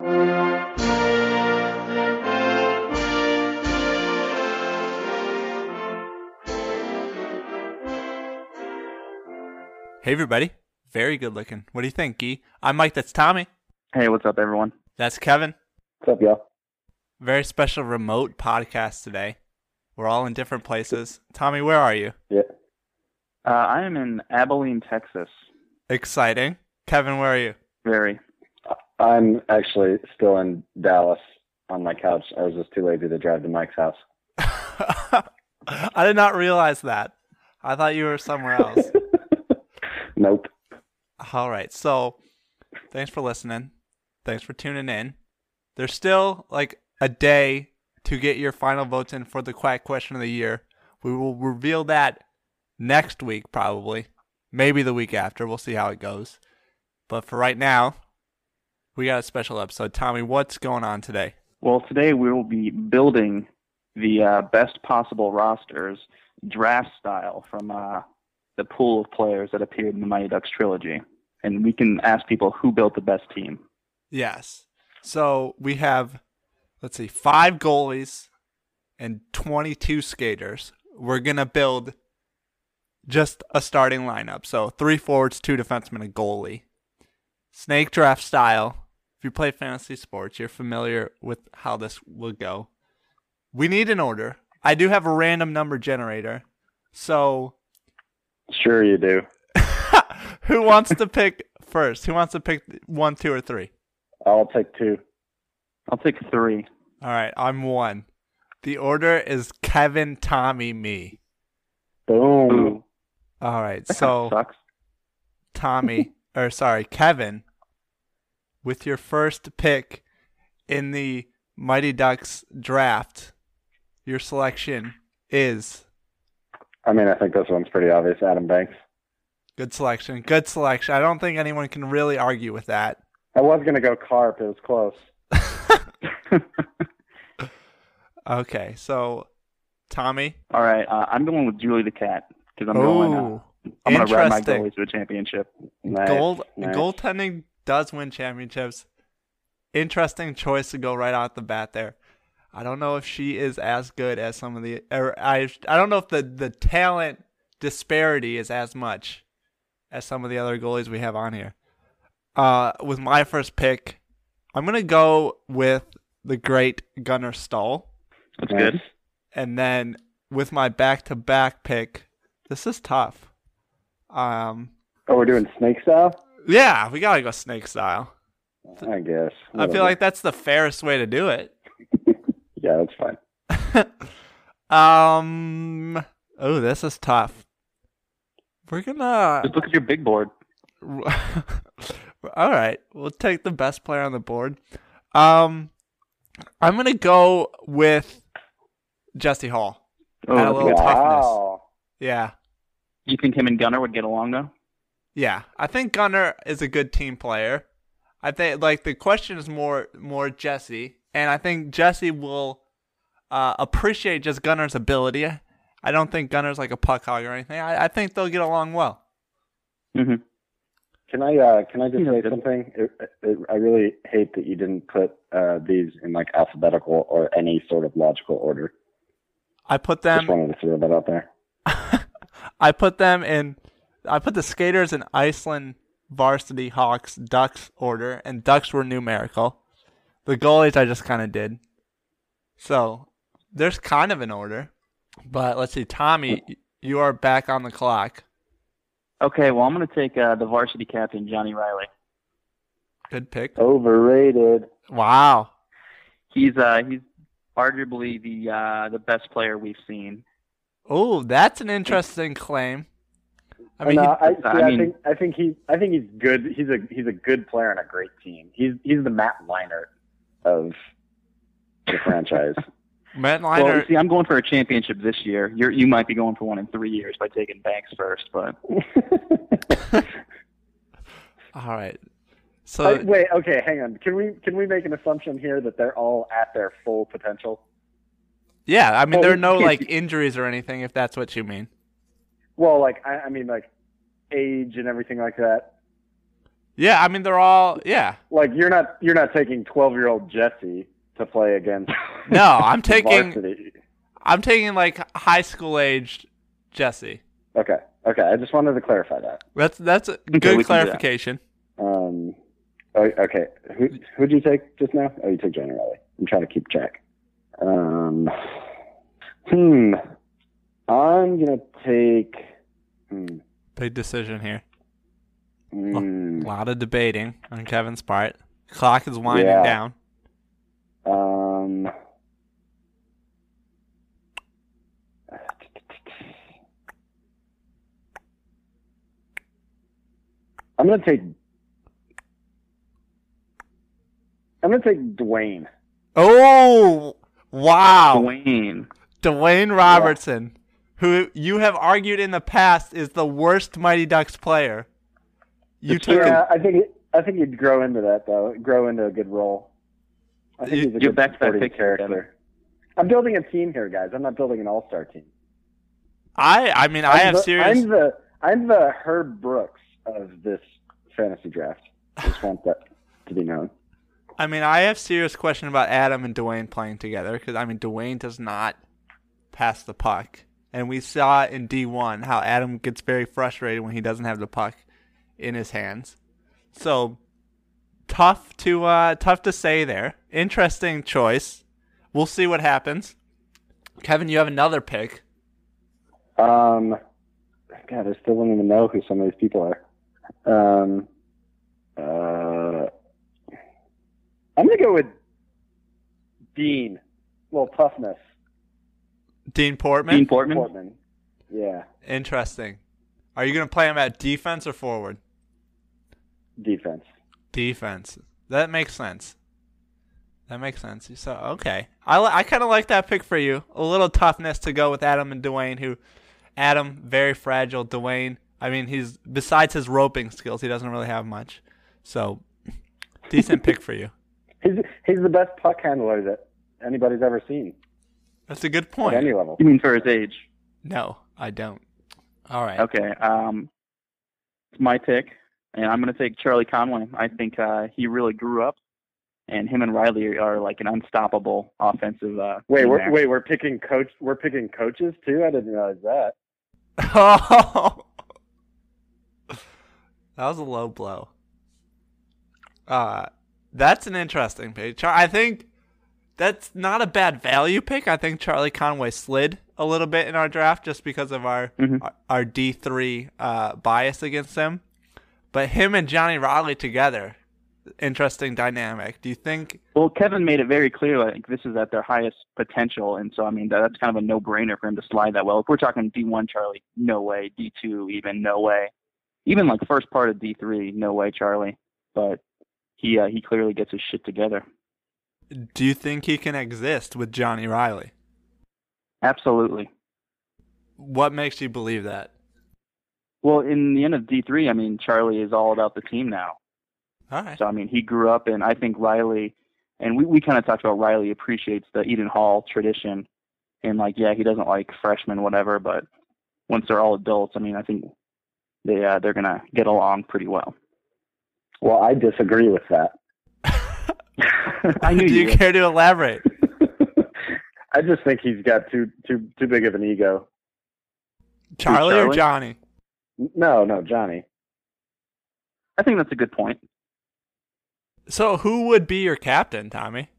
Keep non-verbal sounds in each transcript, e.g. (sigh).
Hey everybody, very good looking. What do you think, Gee? I'm Mike. That's Tommy. Hey, what's up, everyone? That's Kevin. What's up, y'all? Very special remote podcast today. We're all in different places. Tommy, where are you? Yeah. Uh, I am in Abilene, Texas. Exciting. Kevin, where are you? Very. I'm actually still in Dallas on my couch. I was just too lazy to drive to Mike's house. (laughs) I did not realize that. I thought you were somewhere else. (laughs) Nope. All right. So, thanks for listening. Thanks for tuning in. There's still like a day to get your final votes in for the Quack Question of the Year. We will reveal that next week, probably. Maybe the week after. We'll see how it goes. But for right now, we got a special episode. Tommy, what's going on today? Well, today we will be building the uh, best possible rosters draft style from uh, the pool of players that appeared in the Mighty Ducks trilogy. And we can ask people who built the best team. Yes. So we have, let's see, five goalies and 22 skaters. We're going to build just a starting lineup. So three forwards, two defensemen, a goalie. Snake draft style. If you play fantasy sports, you're familiar with how this will go. We need an order. I do have a random number generator. So Sure, you do. (laughs) who wants to pick first? Who wants to pick one, two, or three? I'll take two. I'll take three. All right, I'm one. The order is Kevin, Tommy, me. Boom. All right, that so kinda sucks. Tommy, or sorry, Kevin, with your first pick in the Mighty Ducks draft, your selection is I mean, I think this one's pretty obvious. Adam Banks. good selection. Good selection. I don't think anyone can really argue with that. I was gonna go Karp. It was close. (laughs) Okay, so Tommy. All right, uh, I'm going with Julie the Cat because I'm going. Uh, I'm going to ride my interesting. goalies to a championship. Nice. Gold nice. goaltending does win championships. Interesting choice to go right out the bat there. I don't know if she is as good as some of the. Or I I don't know if the the talent disparity is as much as some of the other goalies we have on here. Uh, with my first pick, I'm gonna go with the great Gunnar Stahl, That's Nice. good. and then with my back to back pick, this is tough. Um, Oh, we're doing snake style. Yeah, we gotta go snake style. I guess. I feel like that's the fairest way to do it. (laughs) Yeah, that's fine. (laughs) um. Oh, this is tough. We're gonna. Just look at your big board. (laughs) All right, we'll take the best player on the board. Um, I'm gonna go with Jesse Hall. Oh, Add a little good. toughness. Wow. Yeah, You think him and Gunnar would get along though? Yeah. I think Gunnar is a good team player. I think like the question is more more Jesse, and I think Jesse will uh, appreciate just Gunnar's ability. I don't think Gunnar's like a puck hog or anything. I, I think they'll get along well. Mm-hmm. Can I uh, can I just say something? It, it, I really hate that you didn't put uh, these in like alphabetical or any sort of logical order. I put them. Just them. wanted to throw that out there. (laughs) I put them in. I put the skaters in Iceland varsity Hawks Ducks order, and Ducks were numerical. The goalies I just kind of did. So there's kind of an order, but let's see, Tommy, you are back on the clock. Okay, well I'm going to take uh, the varsity captain Johnny Reilly. Good pick. Overrated. Wow. He's uh he's arguably the uh the best player we've seen. Oh, that's an interesting claim. I mean, no, he- uh, I, see, I I, think I think he I think he's good. He's a he's a good player on a great team. He's he's the Matt Leinart of the franchise. (laughs) Matt Well, Liner. see, I'm going for a championship this year. You're, you might be going for one in three years by taking Banks first, but (laughs) all right. So Uh, wait, okay, hang on. Can we can we make an assumption here that they're all at their full potential? yeah, I mean Well, there are no like injuries or anything if that's what you mean. Well, like I, I mean, like age and everything like that. Yeah, I mean they're all yeah. Like you're not you're not taking twelve year old Jesse to play against (laughs) No, I'm (laughs) taking varsity. I'm taking like high school aged Jesse. Okay, okay. I just wanted to clarify that. That's that's a good that. clarification. Um, oh, okay. Who who'd you take just now? Oh, you took Johnny Reilly. I'm trying to keep track. Um, hmm. I'm gonna take. Hmm. Big decision here. hmm, A lot of debating on Kevin's part. Clock is winding Yeah. down. Um. I'm gonna take. I'm gonna take Dwayne. Oh wow. Dwayne. Dwayne Robertson, who you have argued in the past is the worst Mighty Ducks player. You It's took true. Yeah, I think I think he'd grow into that though. Grow into a good role. I think You- he's a you're good back to that supporting picture, character. I'm building a team here, guys. I'm not building an all-star team. I I mean I I'm have the, serious I'm the I'm the Herb Brooks of this fantasy draft. I Just want that to be known. I mean I have serious question about Adam and Dwayne playing together because I mean Dwayne does not pass the puck. And we saw in D1 how Adam gets very frustrated when he doesn't have the puck in his hands. So tough to uh tough to say there. Interesting choice. We'll see what happens. Kevin, you have another pick. Um, God, I still don't even know who some of these people are. Um, uh, I'm gonna go with Dean. Well, toughness. Dean Portman. Dean Portman. Portman. Yeah, Interesting. Are you going to play him at defense or forward? defense. Defense. That makes sense. That makes sense. So okay, I li- I kind of like that pick for you. A little toughness to go with Adam and Dwayne. Who, Adam very fragile. Dwayne, I mean, he's besides his roping skills, he doesn't really have much. So, decent pick for you. (laughs) He's he's the best puck handler that anybody's ever seen That's a good point. at point. any level. You mean for his age? No, I don't. All right. Okay. Um, it's my pick, and I'm going to take Charlie Conway. I think uh, he really grew up, and him and Reilly are like an unstoppable offensive. Uh, Wait, we're, there. wait, we're picking coach. We're picking coaches too. I didn't realize that. Oh, (laughs) that was a low blow. Uh, that's an interesting pick. Char- I think that's not a bad value pick. I think Charlie Conway slid a little bit in our draft just because of our Mhm. our, our D three uh, bias against him. But him and Johnny Reilly together, interesting dynamic. Do you think? Well, Kevin made it very clear like this is at their highest potential, and so I mean that, that's kind of a no-brainer for him to slide that well. If we're talking D1 Charlie, no way. D2 even no way. Even like first part of D3, no way Charlie. But he uh, he clearly gets his shit together. Do you think he can exist with Johnny Reilly? Absolutely. What makes you believe that? Well, in the end of D3, I mean Charlie is all about the team now. All right. So I mean, he grew up, and I think Reilly, and we we kind of talked about Reilly appreciates the Eden Hall tradition, and like, yeah, he doesn't like freshmen, whatever, but once they're all adults, I mean, I think they uh, they're gonna get along pretty well. Well, I disagree with that. I knew (laughs) Do you you care to elaborate? (laughs) I just think he's got too too too big of an ego. Charlie, or Johnny? No, no, Johnny. I think that's a good point. So who would be your captain, Tommy?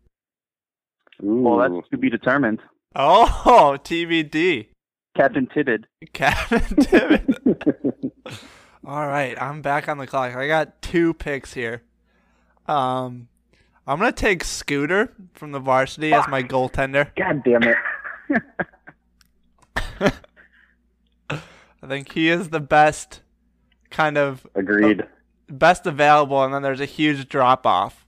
Ooh. Well, that's to be determined. Oh, (laughs) TBD. Captain Tibbid. Captain Tibbet. All right, I'm back on the clock. I got two picks here. Um, I'm gonna take Scooter from the varsity as my goaltender. God damn it. (laughs) I think he is the best, kind of Agreed. best available, and then there's a huge drop off.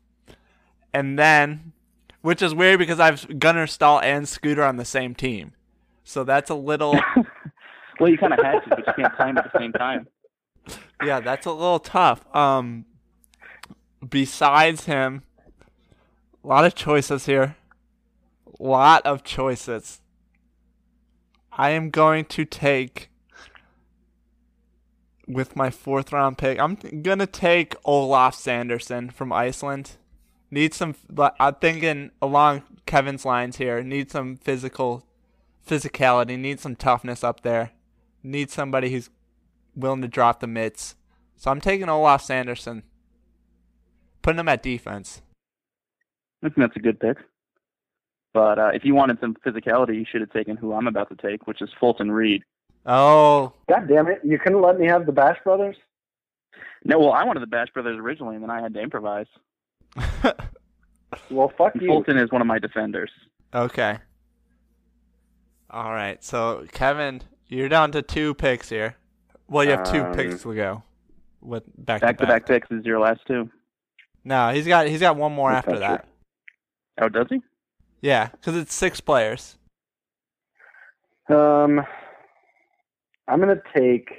And then which is weird because I've Gunnar Stahl and Scooter on the same team. So that's a little (laughs) well, you kind of had to, but you can't play them at the same time. yeah, that's a little tough. Um, besides him, a lot of choices here. A Lot of choices. I am going to take with my fourth round pick. I'm gonna take Olaf Sanderson from Iceland. Need some. I'm thinking along Kevin's lines here. Need some physical, physicality. Need some toughness up there. Need somebody who's willing to drop the mitts. So I'm taking Olaf Sanderson. Putting him at defense. I think that's a good pick. But uh, if you wanted some physicality, you should have taken who I'm about to take, which is Fulton Reed. Oh. God damn it! You couldn't let me have the Bash Brothers. No, well, I wanted the Bash Brothers originally, and then I had to improvise. (laughs) well, fuck you. Fulton is one of my defenders. Okay. All right. So Kevin, you're down to two picks here. Well, you have two Um, picks to go. With back Back to to back picks is your last two. No, he's got he's got one more That's after not that. Oh, does he? Yeah, because it's six players. Um, I'm gonna take.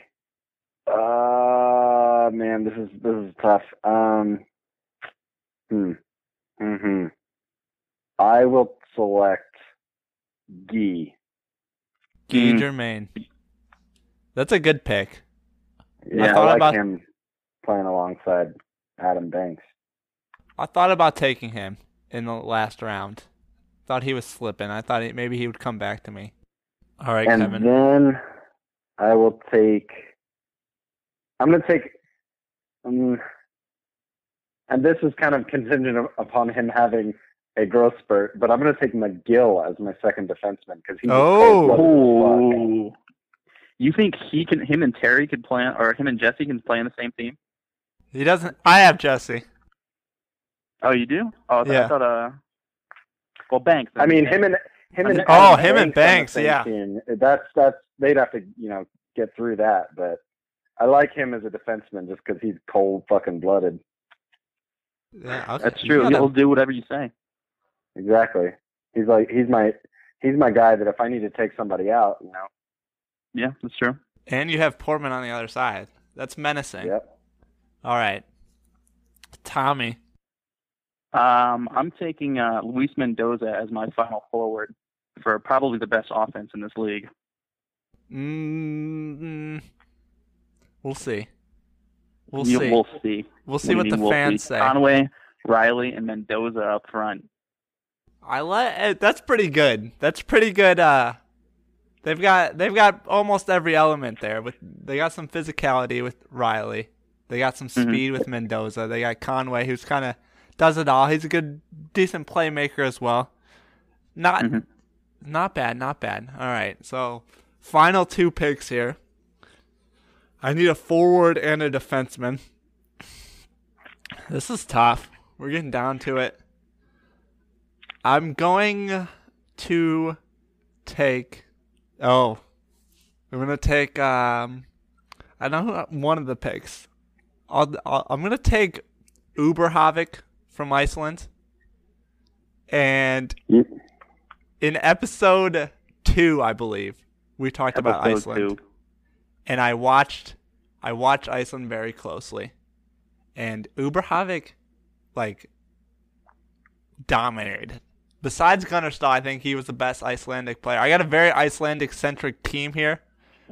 Uh, man, this is this is tough. Um, hmm. Hmm. I will select Gee. Guy Mm. Germaine. That's a good pick. Yeah, I, thought like about- him playing alongside Adam Banks. I thought about taking him in the last round. Thought he was slipping. I thought he, maybe he would come back to me. All right, and Kevin. then I will take. I'm gonna take. Um, and this is kind of contingent upon him having a growth spurt, but I'm gonna take McGill as my second defenseman because he's Oh. Oh. You think he can, him and Terry could play, or him and Jesse can play on the same team? He doesn't. I have Jesse. Oh, you do? Oh, I, th- Yeah. I thought. Uh, well, Banks. I mean, him and him and Oh, him and Banks, yeah. team, that's that's they'd have to you know get through that, but I like him as a defenseman just because he's cold fucking blooded. Yeah, okay. That's true. gotta- He'll do whatever you say. Exactly. He's like he's my he's my guy that if I need to take somebody out, you know. Yeah, that's true. And you have Portman on the other side. That's menacing. Yep. All right. Tommy. Um, I'm taking uh, Luis Mendoza as my final forward for probably the best offense in this league. Mm, we'll see. We'll see. We'll see. We'll see what the we'll fans see? say. Conway, Reilly, and Mendoza up front. I like that's pretty good. That's pretty good. Uh, they've got they've got almost every element there. With they got some physicality with Reilly. They got some Mhm. speed with Mendoza. They got Conway, who's kind of does it all. He's a good, decent playmaker as well. Not Mhm. not bad, not bad. All right, so final two picks here. I need a forward and a defenseman. This is tough. We're getting down to it. I'm going to take. Oh, I'm gonna take. Um, I know one of the picks. I'll, I'll, I'm gonna take Uberjavik from Iceland. And Yep. in episode two, I believe we talked about Iceland, two. and I watched. I watched Iceland very closely, and Uberjavik, like, dominated. Besides Gunnar Stahl, I think he was the best Icelandic player. I got a very Icelandic centric team here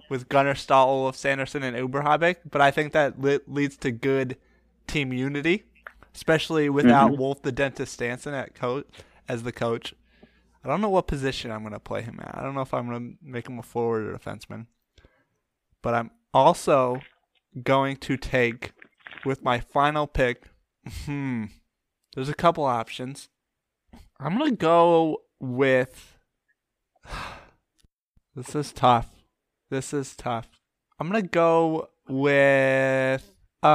with Gunnar Stahl, Olaf Sanderson, and Uberjavik, but I think that li- leads to good team unity, especially without Mhm. Wolf the Dentist Stansson at coach as the coach. I don't know what position I'm going to play him at. I don't know if I'm going to make him a forward or defenseman. But I'm also going to take with my final pick. (laughs) Hmm. There's a couple options. I'm going to go with (sighs) This is tough. This is tough. I'm going to go with um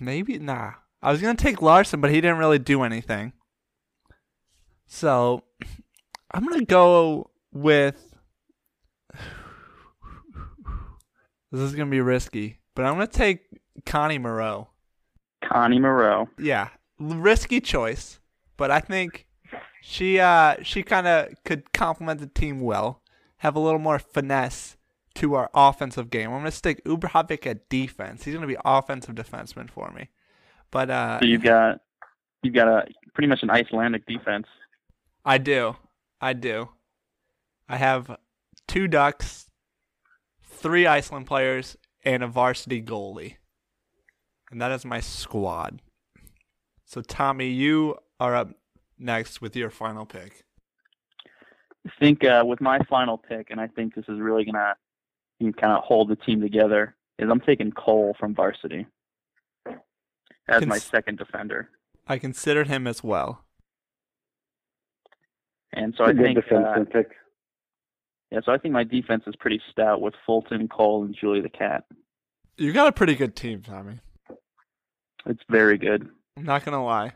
maybe nah. I was going to take Larson, but he didn't really do anything. So, (sighs) I'm going to go with (sighs) This is going to be risky, but I'm to take Connie Moreau. Connie Moreau. Yeah. risky choice, but I think she uh she kind of could complement the team well, have a little more finesse to our offensive game. I'm gonna stick Uberjavik at defense. He's gonna be offensive defenseman for me. But uh, So you've got you've got a pretty much an Icelandic defense. I do, I do. I have two Ducks, three Iceland players, and a varsity goalie, and that is my squad. So Tommy, you are up next with your final pick. I think uh, with my final pick, and I think this is really gonna kind of hold the team together, is I'm taking Cole from varsity as my second defender. I considered him as well. And so It's I a good think uh, pick. yeah, so I think my defense is pretty stout with Fulton, Cole, and Julie the Cat. You got a pretty good team, Tommy. It's very good. I'm not gonna lie.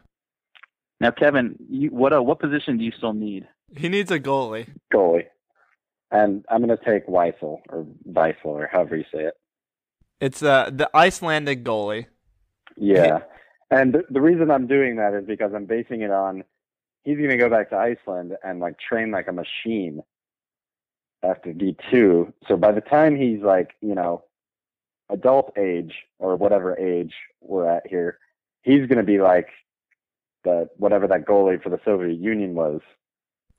Now, Kevin, you, what uh, what position do you still need? He needs a goalie. goalie. And I'm going to take Wiesel or Wiesel or however you say it. It's uh the Icelandic goalie. Yeah. And the, reason I'm doing that is because I'm basing it on he's going to go back to Iceland and like train like a machine after D2. So by the time he's like, you know, adult age or whatever age we're at here, he's going to be like the whatever that goalie for the Soviet Union was.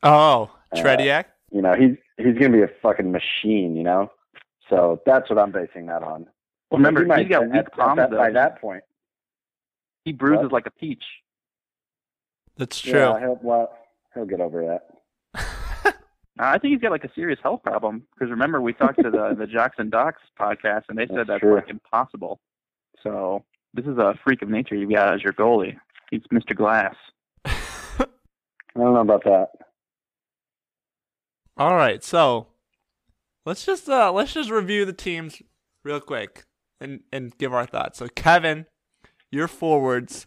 Oh, Uh, Tretiak. You know, he's he's going to be a fucking machine, you know? So that's what I'm basing that on. Well, remember, He might- he's got at- weak at palms, that- by that point. He bruises What? like a peach. That's true. Yeah, he'll, well, he'll get over that. Uh, (laughs) I think he's got like a serious health problem. Because remember, we talked to the (laughs) the Jocks and Docs podcast, and they said That's that's, like impossible. So this is a freak of nature you got as your goalie. He's Mr. Glass. (laughs) I don't know about that. All right, so let's just uh let's just review the teams real quick and and give our thoughts. So Kevin, your forwards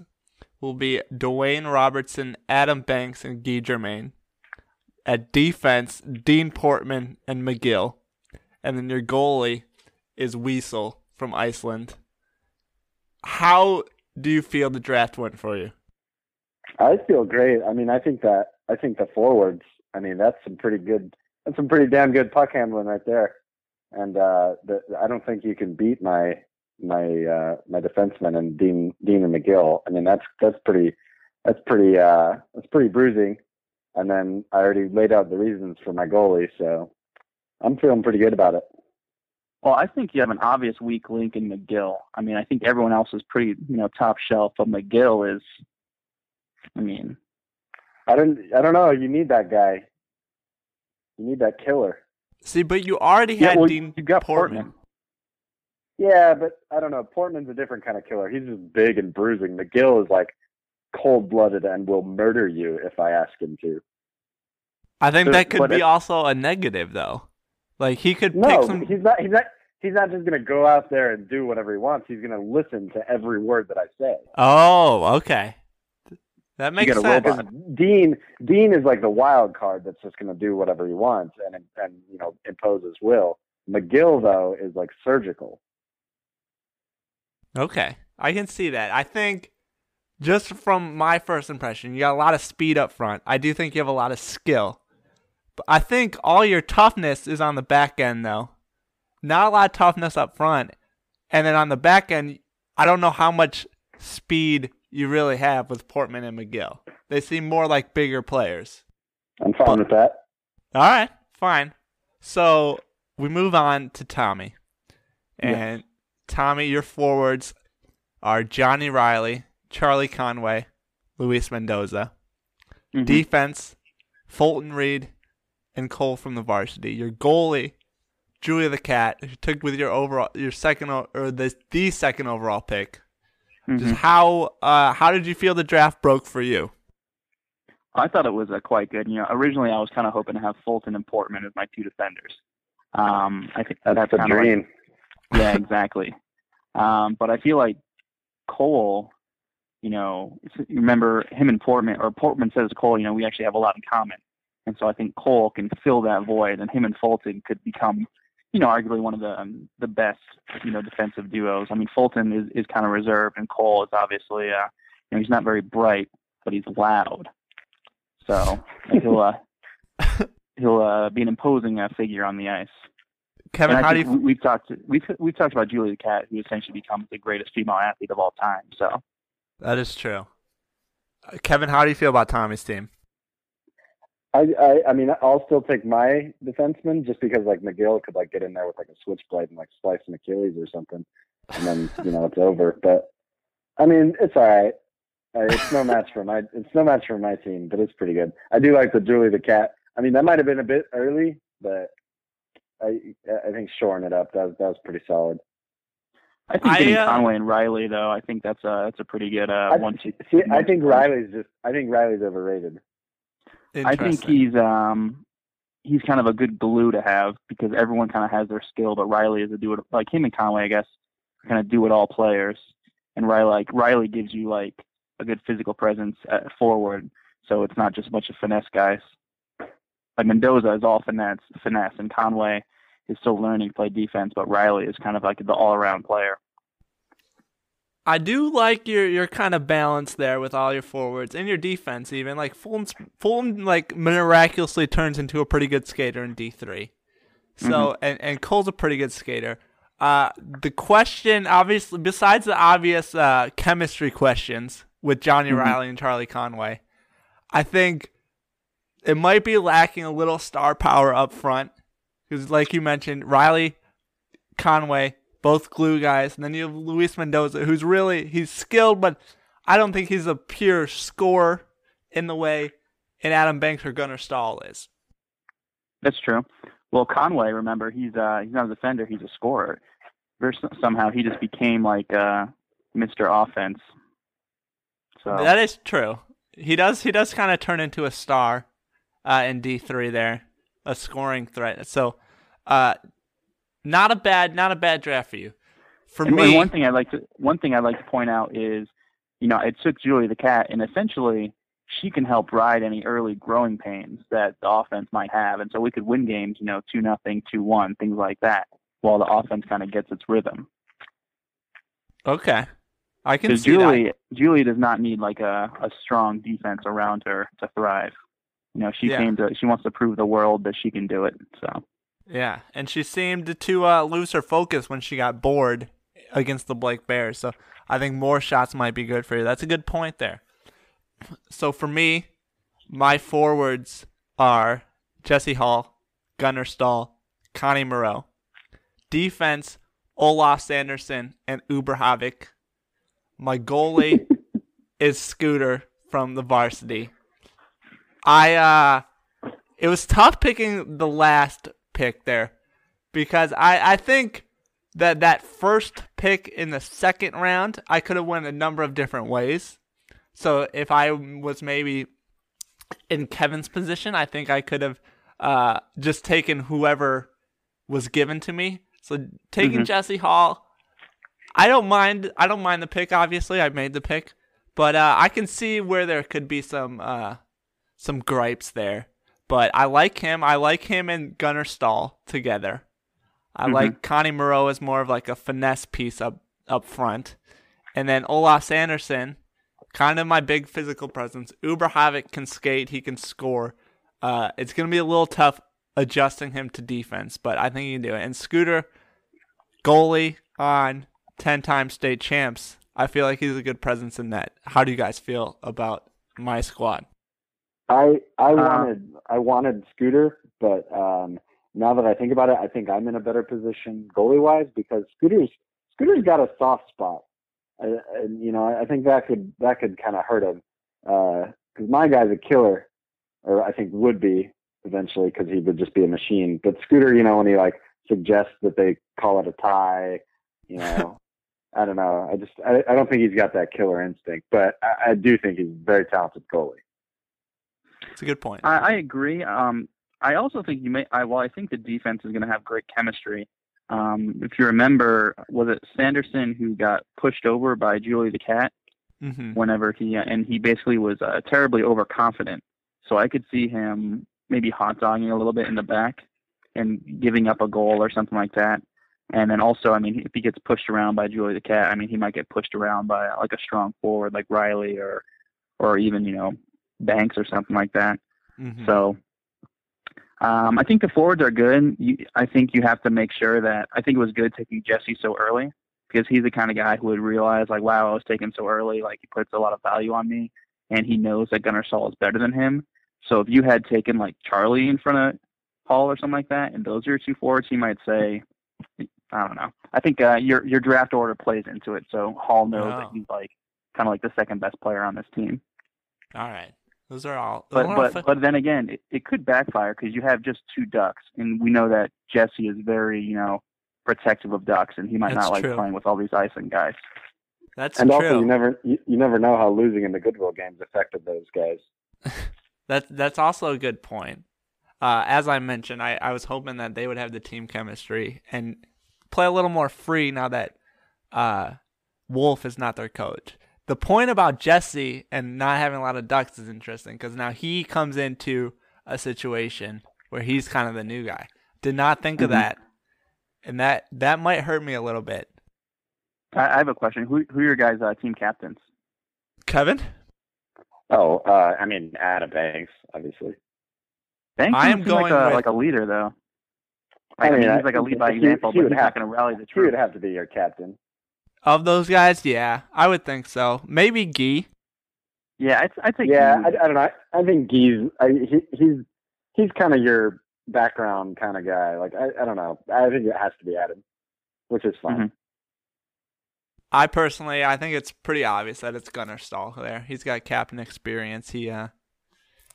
will be Dwayne Robertson, Adam Banks, and Guy Germaine. At defense, Dean Portman and McGill. And then your goalie is Weasel from Iceland. How do you feel the draft went for you? I feel great. I mean, I think that I think the forwards. I mean, that's some pretty good. That's some pretty damn good puck handling right there. And uh, the, I don't think you can beat my my uh, my defenseman and Dean Dean and McGill. I mean, that's that's pretty that's pretty uh, that's pretty bruising. And then I already laid out the reasons for my goalie, so I'm feeling pretty good about it. Well, I think you have an obvious weak link in McGill. I mean, I think everyone else is pretty, you know, top shelf, but McGill is. I mean, I don't I don't know. You need that guy. You need that killer. See, but you already yeah, had well, Dean you got Portman. Portman. Yeah, but I don't know. Portman's a different kind of killer. He's just big and bruising. McGill is like cold blooded and will murder you if I ask him to. I think But- that could be it- also a negative though. Like he could pick No, some he's not. He's not. He's not just gonna go out there and do whatever he wants. He's gonna listen to every word that I say. Oh, okay. That makes got a sense. robot. Dean, Dean is like the wild card that's just gonna do whatever he wants and and you know impose his will. McGill though is like surgical. Okay. I can see that. I think just from my first impression, you got a lot of speed up front. I do think you have a lot of skill. But I think all your toughness is on the back end though. Not a lot of toughness up front. And then on the back end, I don't know how much speed you really have with Portman and McGill. They seem more like bigger players. I'm fine with that. All right, fine. So we move on to Tommy. And Tommy, your forwards are Johnny Reilly, Charlie Conway, Luis Mendoza. Mhm. Defense, Fulton Reed, and Cole from the varsity. Your goalie, Julia the Cat, who took with your overall your second or the the second overall pick. Mhm. Just how uh how did you feel the draft broke for you? I thought it was uh, quite good. You know, originally I was kind of hoping to have Fulton and Portman as my two defenders. Um, I think That's, that's, the kind of like dream. yeah, (laughs) exactly. Um, but I feel like Cole, you know, you remember him and Portman, or Portman says Cole, you know, we actually have a lot in common. And so I think Cole can fill that void, and him and Fulton could become, you know, arguably one of the um, the best, you know, defensive duos. I mean, Fulton is, is kind of reserved, and Cole is obviously, uh, you know, he's not very bright, but he's loud. So (laughs) he'll uh, he'll uh, be an imposing uh, figure on the ice. Kevin, how do you? we- we've talked we've we've talked about Julie the Cat, who essentially becomes the greatest female athlete of all time. So That is true. Uh, Kevin, how do you feel about Tommy's team? I, I I mean I'll still take my defenseman just because like McGill could like get in there with like a switchblade and like slice an Achilles or something, and then you know it's over. But I mean it's all right. Uh, it's no match for my it's no match for my team, but it's pretty good. I do like the Julie the cat. I mean that might have been a bit early, but I I think shoring it up that was, that was pretty solid. I think I, getting uh, Conway and Reilly though, I think that's a that's a pretty good uh, I, one two. see, I think Reilly's just I think Reilly's overrated. I think he's um he's kind of a good glue to have because everyone kind of has their skill, but Reilly is a do it like him and Conway, I guess, kind of do it all players. And Reilly like Reilly gives you like a good physical presence at forward, so it's not just a bunch of finesse guys. Like Mendoza is all finesse, finesse, and Conway is still learning to play defense, but Reilly is kind of like the all-around player. I do like your your kind of balance there with all your forwards and your defense. Even like Fulton's, Fulton like miraculously turns into a pretty good skater in D three. So and and Cole's a pretty good skater. Uh, the question, obviously, besides the obvious uh, chemistry questions with Johnny Reilly and Charlie Conway, I think it might be lacking a little star power up front. Because, like you mentioned, Reilly, Conway, both glue guys, and then you have Luis Mendoza, who's really he's skilled, but I don't think he's a pure scorer in the way an Adam Banks or Gunnar Stahl is. That's true. Well, Conway, remember, he's uh he's not a defender; he's a scorer. Somehow, he just became like uh Mr. Offense. So That is true. He does he does kind of turn into a star uh, in D three there, a scoring threat. So, uh, not a bad not a bad draft for you. For and, me, one thing I like to one thing I like to point out is, you know, it took Julie the cat, and essentially she can help ride any early growing pains that the offense might have, and so we could win games, you know, two nothing, two one, things like that, while the offense kind of gets its rhythm. okay, I can see that. Julie, Julie does not need like a, a strong defense around her to thrive. You know, she Yeah. came to she wants to prove the world that she can do it. So Yeah, and she seemed to uh, lose her focus when she got bored against the Blake Bears. So I think more shots might be good for you. That's a good point there. So for me, my forwards are Jesse Hall, Gunnar Stahl, Connie Moreau. Defense, Olaf Sanderson and Uberjavik. My goalie (laughs) is Scooter from the varsity. I uh it was tough picking the last pick there because I I think that that first pick in the second round I could have went a number of different ways. So if I was maybe in Kevin's position, I think I could have uh just taken whoever was given to me. So taking Mhm. Jesse Hall, I don't mind. I don't mind the pick. Obviously, I made the pick, but uh, I can see where there could be some uh, some gripes there. But I like him. I like him and Gunnar Stahl together. I Mhm. like Connie Moreau as more of like a finesse piece up up front, and then Olaf Sanderson, kind of my big physical presence. Uberjavik can skate. He can score. Uh, it's gonna be a little tough adjusting him to defense, but I think he can do it. And Scooter, goalie on ten-time state champs. I feel like he's a good presence in net. How do you guys feel about my squad? I I Uh, wanted I wanted Scooter, but um, now that I think about it, I think I'm in a better position goalie wise because Scooter's Scooter's got a soft spot, uh, and you know I think that could that could kind of hurt him because my guy's a killer, or I think would be eventually because he would just be a machine. But Scooter, you know, when he like suggests that they call it a tie, you know. (laughs) I don't know. I just I, I don't think he's got that killer instinct, but I, I do think he's a very talented goalie. It's a good point. I, I agree. Um, I also think you may. I, well, I think the defense is going to have great chemistry. Um, if you remember, was it Sanderson who got pushed over by Julie the cat hmm whenever he and he basically was uh, terribly overconfident. So I could see him maybe hot dogging a little bit in the back and giving up a goal or something like that. And then also, I mean, if he gets pushed around by Julie the Cat, I mean, he might get pushed around by like a strong forward like Reilly or, or even you know, Banks or something like that. Mhm. So um, I think the forwards are good. You, I think you have to make sure that I think it was good taking Jesse so early because he's the kind of guy who would realize like, wow, I was taken so early. Like he puts a lot of value on me, and he knows that Gunnar Stahl is better than him. So if you had taken like Charlie in front of Hall or something like that, and those are your two forwards, he might say, I don't know. I think uh, your your draft order plays into it. So Hall knows that Oh. he's like kind of like the second best player on this team. All right. Those are all. But but fi- but then again, it, it could backfire because you have just two ducks, and we know that Jesse is very you know protective of ducks, and he might That's not like true. playing with all these Iceland guys. that's and true. also, you never you, you never know how losing in the Goodwill games affected those guys. (laughs) That that's also a good point. Uh, as I mentioned, I, I was hoping that they would have the team chemistry and play a little more free now that uh, Wolf is not their coach. The point about Jesse and not having a lot of ducks is interesting because now he comes into a situation where he's kind of the new guy. Did not think of Mhm. that, and that that might hurt me a little bit. I, I have a question. Who who are your guys' uh, team captains? Kevin, Oh, uh, I mean Adam Banks, obviously. Banks I am doesn't like going a, with- like a leader though. I Like, I mean, mean, he's like a lead by he- example, he but would he's not have- going to rally the troops. He would have to be your captain. Of those guys, yeah, I would think so. Maybe Gee. Yeah, I'd, I'd say Yeah, I, I don't know. I, I think Gee's I, he, he's he's kind of your background kind of guy. Like I, I don't know. I think it has to be added, which is fine. Mhm. I personally, I think it's pretty obvious that it's Gunnar Stahl there. He's got captain experience. He uh,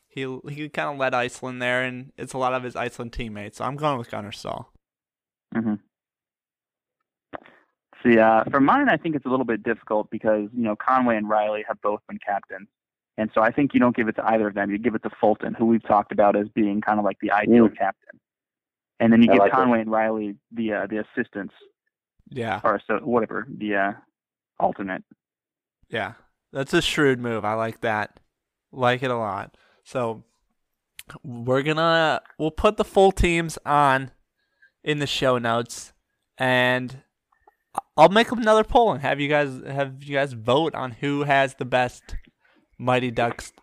he he kind of led Iceland there, and it's a lot of his Iceland teammates. So I'm going with Gunnar Stahl. hmm See, uh, for mine, I think it's a little bit difficult because you know Conway and Reilly have both been captains, and so I think you don't give it to either of them. You give it to Fulton, who we've talked about as being kind of like the ideal Mm. captain, and then you I give like it. Conway and Reilly the uh, the assistants Yeah, or so whatever the uh, alternate. yeah, that's a shrewd move. I like that. Like it a lot. So we're gonna we'll put the full teams on in the show notes, and I'll make another poll and have you guys have you guys vote on who has the best Mighty Ducks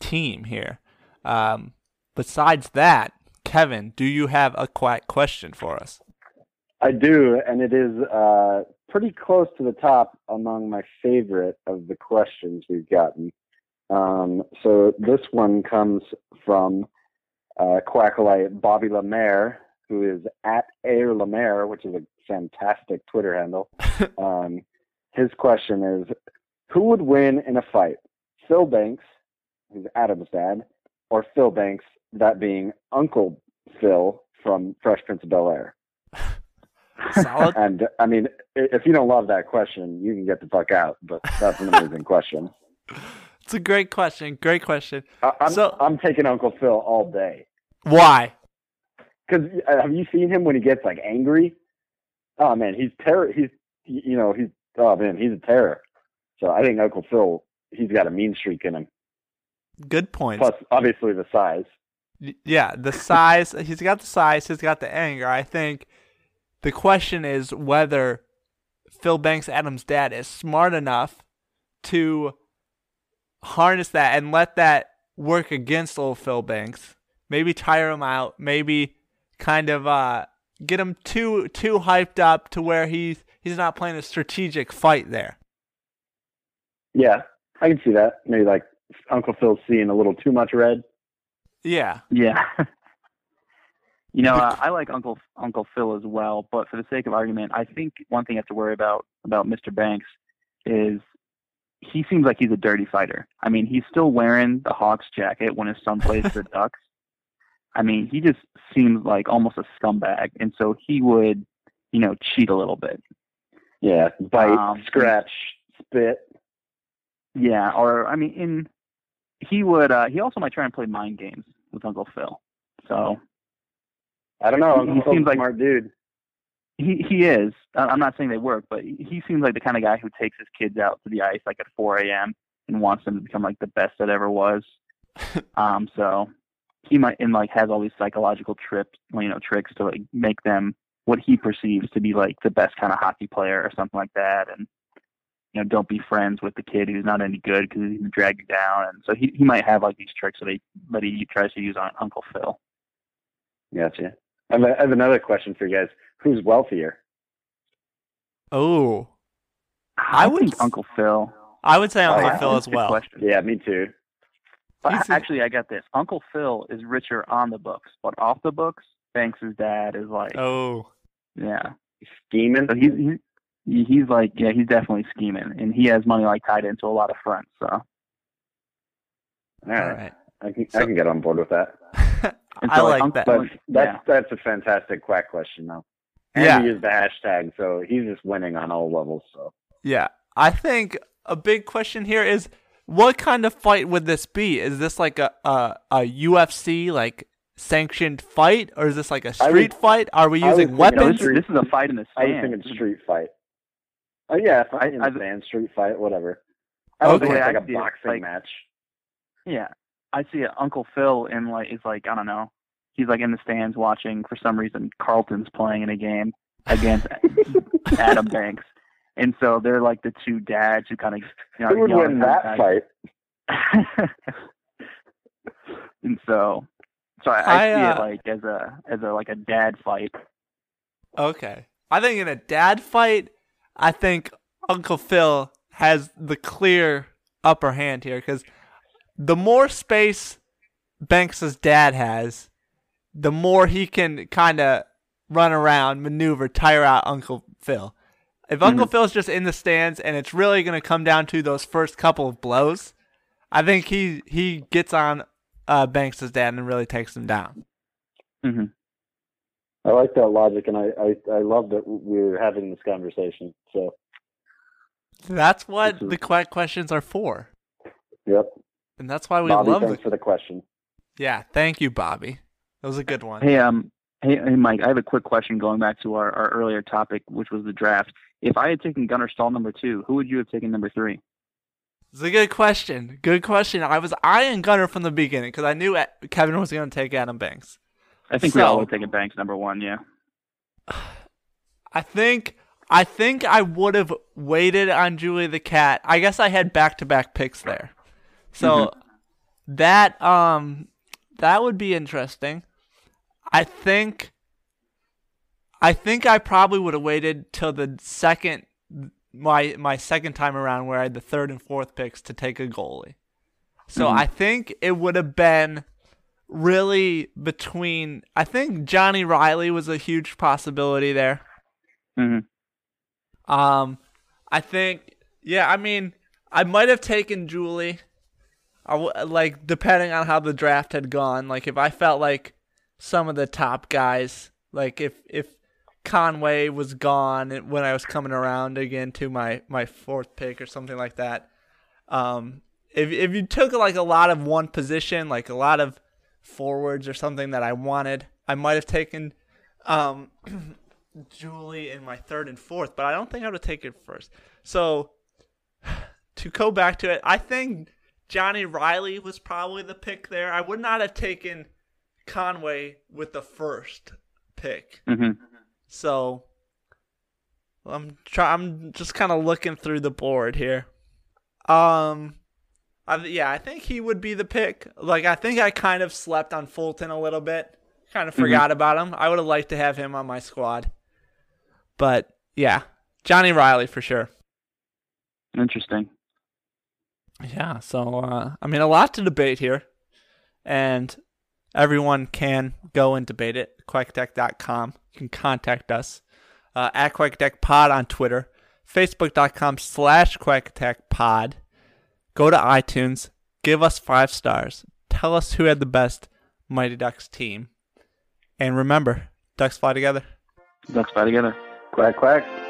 team here. Um, besides that, Kevin, do you have a question for us? I do, and it is uh, pretty close to the top among my favorite of the questions we've gotten. Um, so this one comes from uh, Quackalite Bobby Lemaire, who is at Air Lemaire, which is a fantastic Twitter handle. (laughs) um, his question is, who would win in a fight, Phil Banks, who's Adam's dad, or Phil Banks, that being Uncle Phil from Fresh Prince of Bel Air? (laughs) Solid. (laughs) And I mean, if you don't love that question, you can get the fuck out. But that's an amazing question. it's a great question. Great question. I'm, So- I'm taking Uncle Phil all day. Why? Because have you seen him when he gets like angry? Oh man, he's terror. He's you know he's oh man, he's a terror. So I think Uncle Phil, he's got a mean streak in him. Good points. Plus, obviously the size. Yeah, the size. he's got the size. He's got the anger. I think the question is whether Phil Banks, Adam's dad, is smart enough to harness that and let that work against old Phil Banks. Maybe tire him out. Maybe kind of uh, get him too too hyped up to where he's he's not playing a strategic fight there. Yeah, I can see that. Maybe like Uncle Phil's seeing a little too much red. Yeah. Yeah. (laughs) you know, uh, I like Uncle Uncle Phil as well, but for the sake of argument, I think one thing you have to worry about about Mr. Banks is he seems like he's a dirty fighter. I mean, he's still wearing the Hawks jacket when his son plays (laughs) for the Ducks. I mean, he just seems like almost a scumbag, and so he would, you know, cheat a little bit. Yeah, bite, Um, scratch, spit. Yeah, or I mean, in he would. uh He also might try and play mind games with Uncle Phil. So I don't know. He Uncle Phil's seems a like- smart dude. He he is. I- I'm not saying they work, but he he seems like the kind of guy who takes his kids out to the ice like at 4 a.m. and wants them to become like the best that ever was. (laughs) um, so he might and like has all these psychological trips, you know, tricks to like make them what he perceives to be like the best kind of hockey player or something like that, and you know, don't be friends with the kid who's not any good because he's gonna drag you down. And so he he might have like these tricks that he that he tries to use on Uncle Phil. Gotcha. I have, a, I have another question for you guys. Who's wealthier? Oh, I, I would think s- Uncle Phil. I would say Uncle yeah. Phil as well. question. Yeah, me too. But He's actually, I got this. Uncle Phil is richer on the books, but off the books, Banks' dad is like, Oh, yeah. Scheming. So he's he's he's like, yeah, he's definitely scheming, and he has money like tied into a lot of fronts. So All all right. right. I can So- I can get on board with that. (laughs) And I so, like Uncle- that. But that's yeah. that's a fantastic quack question though. And Yeah. he used the hashtag, so he's just winning on all levels. So Yeah, I think a big question here is what kind of fight would this be? Is this like a a, a UFC like sanctioned fight, or is this like a I would- street fight? Are we using think- weapons? this, is, this is a fight in the I was thinking street fight. Oh yeah, fight in I- the stand, street fight, whatever. I was Okay. thinking like a see it, boxing like- match. Yeah, I see it. Uncle Phil in like is like I don't know. He's like in the stands watching for some reason Carlton's playing in a game against (laughs) Adam Banks, and so they're like the two dads who kind of you (laughs) know Who would win that guy. fight? (laughs) and so, so I, I, I, see uh, it like as a as a like a dad fight. Okay, I think in a dad fight, I think Uncle Phil has the clear upper hand here because the more space Banks's dad has, the more he can kind of run around, maneuver, tire out Uncle Phil. If Uncle Phil's just in the stands and it's really going to come down to those first couple of blows, I think he he gets on uh, Banks's dad and really takes him down. hmm I like that logic, and I, I, I love that we're having this conversation. So, That's what the quack questions are for, yep. and that's why we Bobby, love thanks the for the question. Yeah, thank you, Bobby. That was a good one. Hey, um, hey, hey, Mike. I have a quick question going back to our, our earlier topic, which was the draft. If I had taken Gunnar Stahl number two, who would you have taken number three? It's a good question. Good question. I was eyeing Gunnar from the beginning because I knew Kevin was going to take Adam Banks. I think we all So- would have taken Banks number one. Yeah. I think I think I would have waited on Julie the Cat. I guess I had back to back picks there. So that um that would be interesting. I think I think I probably would have waited till the second my my second time around where I had the third and fourth picks to take a goalie. So Mhm. I think it would have been really between I think Johnny Reilly was a huge possibility there. hmm Um, I think, yeah, I mean, I might have taken Julie. I w- like depending on how the draft had gone. Like if I felt like some of the top guys, like if if Conway was gone when I was coming around again to my my fourth pick or something like that. Um, if if you took like a lot of one position, like a lot of forwards or something that I wanted, I might have taken um (clears throat) Julie in my third and fourth, but I don't think I would have taken first. So (sighs) to go back to it, I think Johnny Reilly was probably the pick there. I would not have taken Conway with the first pick. hmm So I'm try I'm just kind of looking through the board here. Um I, yeah, I think he would be the pick. Like I think I kind of slept on Fulton a little bit. Kind of forgot about him. I would have liked to have him on my squad. But yeah, Johnny Reilly for sure. Interesting. Yeah, so uh, I mean, a lot to debate here, and everyone can go and debate it. QuackTech.com. You can contact us uh, at QuackTechPod on Twitter, Facebook.com slash QuackTechPod. Go to iTunes, give us five stars, tell us who had the best Mighty Ducks team, and remember, Ducks fly together. Ducks fly together. Quack, quack.